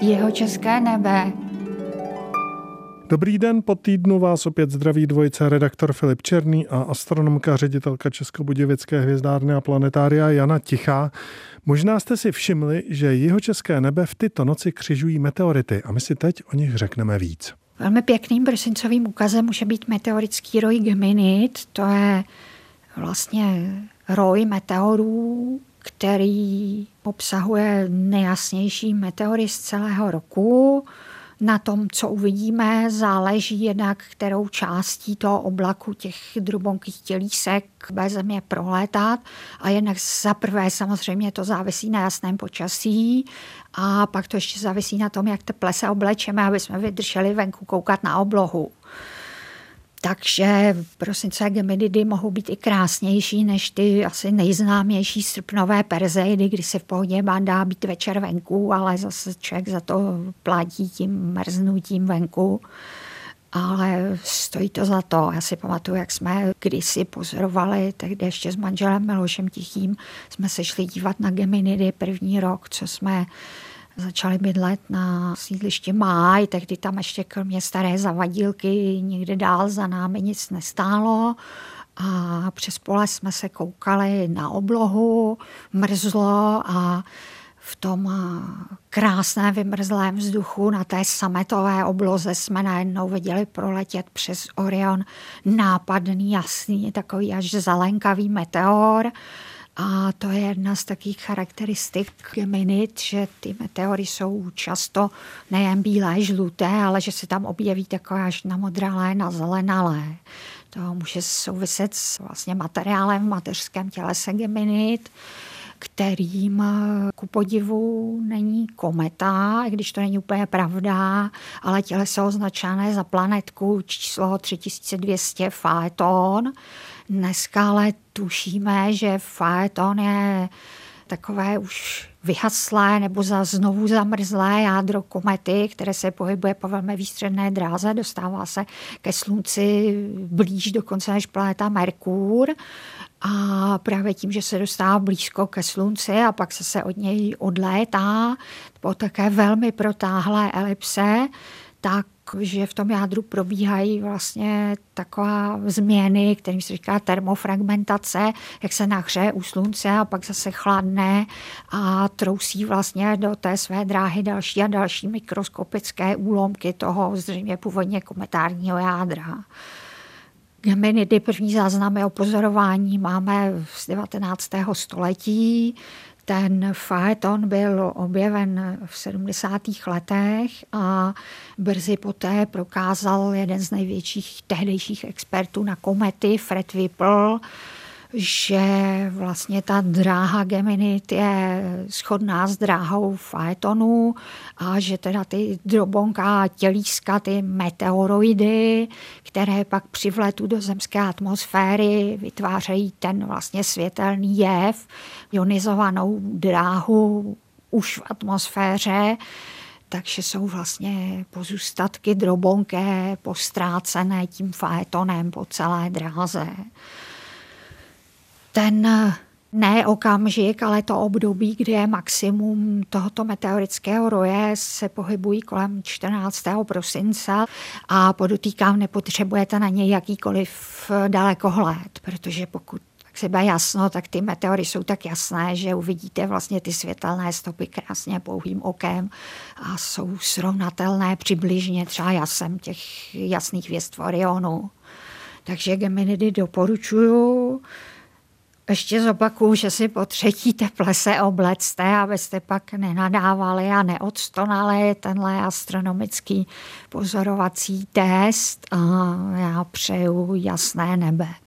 Jeho české nebe. Dobrý den, po týdnu vás opět zdraví dvojice redaktor Filip Černý a astronomka ředitelka Českobudějovické hvězdárny a planetária Jana Tichá. Možná jste si všimli, že jeho české nebe v tyto noci křižují meteority a my si teď o nich řekneme víc. Velmi pěkným prosincovým ukazem může být meteorický roj Geminid. To je vlastně roj meteorů, který obsahuje nejasnější meteory z celého roku. Na tom, co uvidíme, záleží jednak, kterou částí toho oblaku těch drubonkých tělísek bude země prolétat. A jednak za prvé samozřejmě to závisí na jasném počasí a pak to ještě závisí na tom, jak teple se oblečeme, aby jsme vydrželi venku koukat na oblohu. Takže prosincové geminidy mohou být i krásnější než ty asi nejznámější srpnové perzeidy, kdy se v pohodě dá být večer venku, ale zase člověk za to platí tím mrznutím venku. Ale stojí to za to. Já si pamatuju, jak jsme kdysi pozorovali, tehdy ještě s manželem Milošem Tichým, jsme se šli dívat na Geminidy první rok, co jsme začali bydlet na sídlišti Máj, tehdy tam ještě kromě staré zavadílky nikde dál za námi nic nestálo. A přes pole jsme se koukali na oblohu, mrzlo a v tom krásném vymrzlém vzduchu na té sametové obloze jsme najednou viděli proletět přes Orion nápadný, jasný, takový až zelenkavý meteor. A to je jedna z takých charakteristik Geminid, že ty meteory jsou často nejen bílé, žluté, ale že se tam objeví takové až na modralé, na zelenalé. To může souviset s vlastně materiálem v mateřském tělese Geminid, kterým ku podivu není kometa, i když to není úplně pravda, ale těleso označené za planetku číslo 3200 Phaeton, Dneska ale tušíme, že Faeton je takové už vyhaslé nebo za znovu zamrzlé jádro komety, které se pohybuje po velmi výstředné dráze, dostává se ke slunci blíž dokonce než planeta Merkur. A právě tím, že se dostává blízko ke slunci a pak se, se od něj odlétá po také velmi protáhlé elipse, tak že v tom jádru probíhají vlastně taková změny, kterým se říká termofragmentace, jak se nahřeje u slunce a pak zase chladne a trousí vlastně do té své dráhy další a další mikroskopické úlomky toho zřejmě původně kometárního jádra. Geminidy, první záznamy o pozorování máme z 19. století. Ten Phaeton byl objeven v 70. letech a brzy poté prokázal jeden z největších tehdejších expertů na komety, Fred Whipple, že vlastně ta dráha Geminid je shodná s dráhou Phaetonu a že teda ty drobonká tělíska, ty meteoroidy, které pak při vletu do zemské atmosféry vytvářejí ten vlastně světelný jev, ionizovanou dráhu už v atmosféře, takže jsou vlastně pozůstatky drobonké, postrácené tím faetonem po celé dráze ten ne okamžik, ale to období, kdy je maximum tohoto meteorického roje, se pohybují kolem 14. prosince a podotýkám, nepotřebujete na něj jakýkoliv dalekohled, protože pokud tak se jasno, tak ty meteory jsou tak jasné, že uvidíte vlastně ty světelné stopy krásně pouhým okem a jsou srovnatelné přibližně třeba jasem těch jasných hvězd Orionu. Takže Geminidy doporučuju. Ještě zopakuju, že si po třetí teple se oblecte, abyste pak nenadávali a neodstonali tenhle astronomický pozorovací test a já přeju jasné nebe.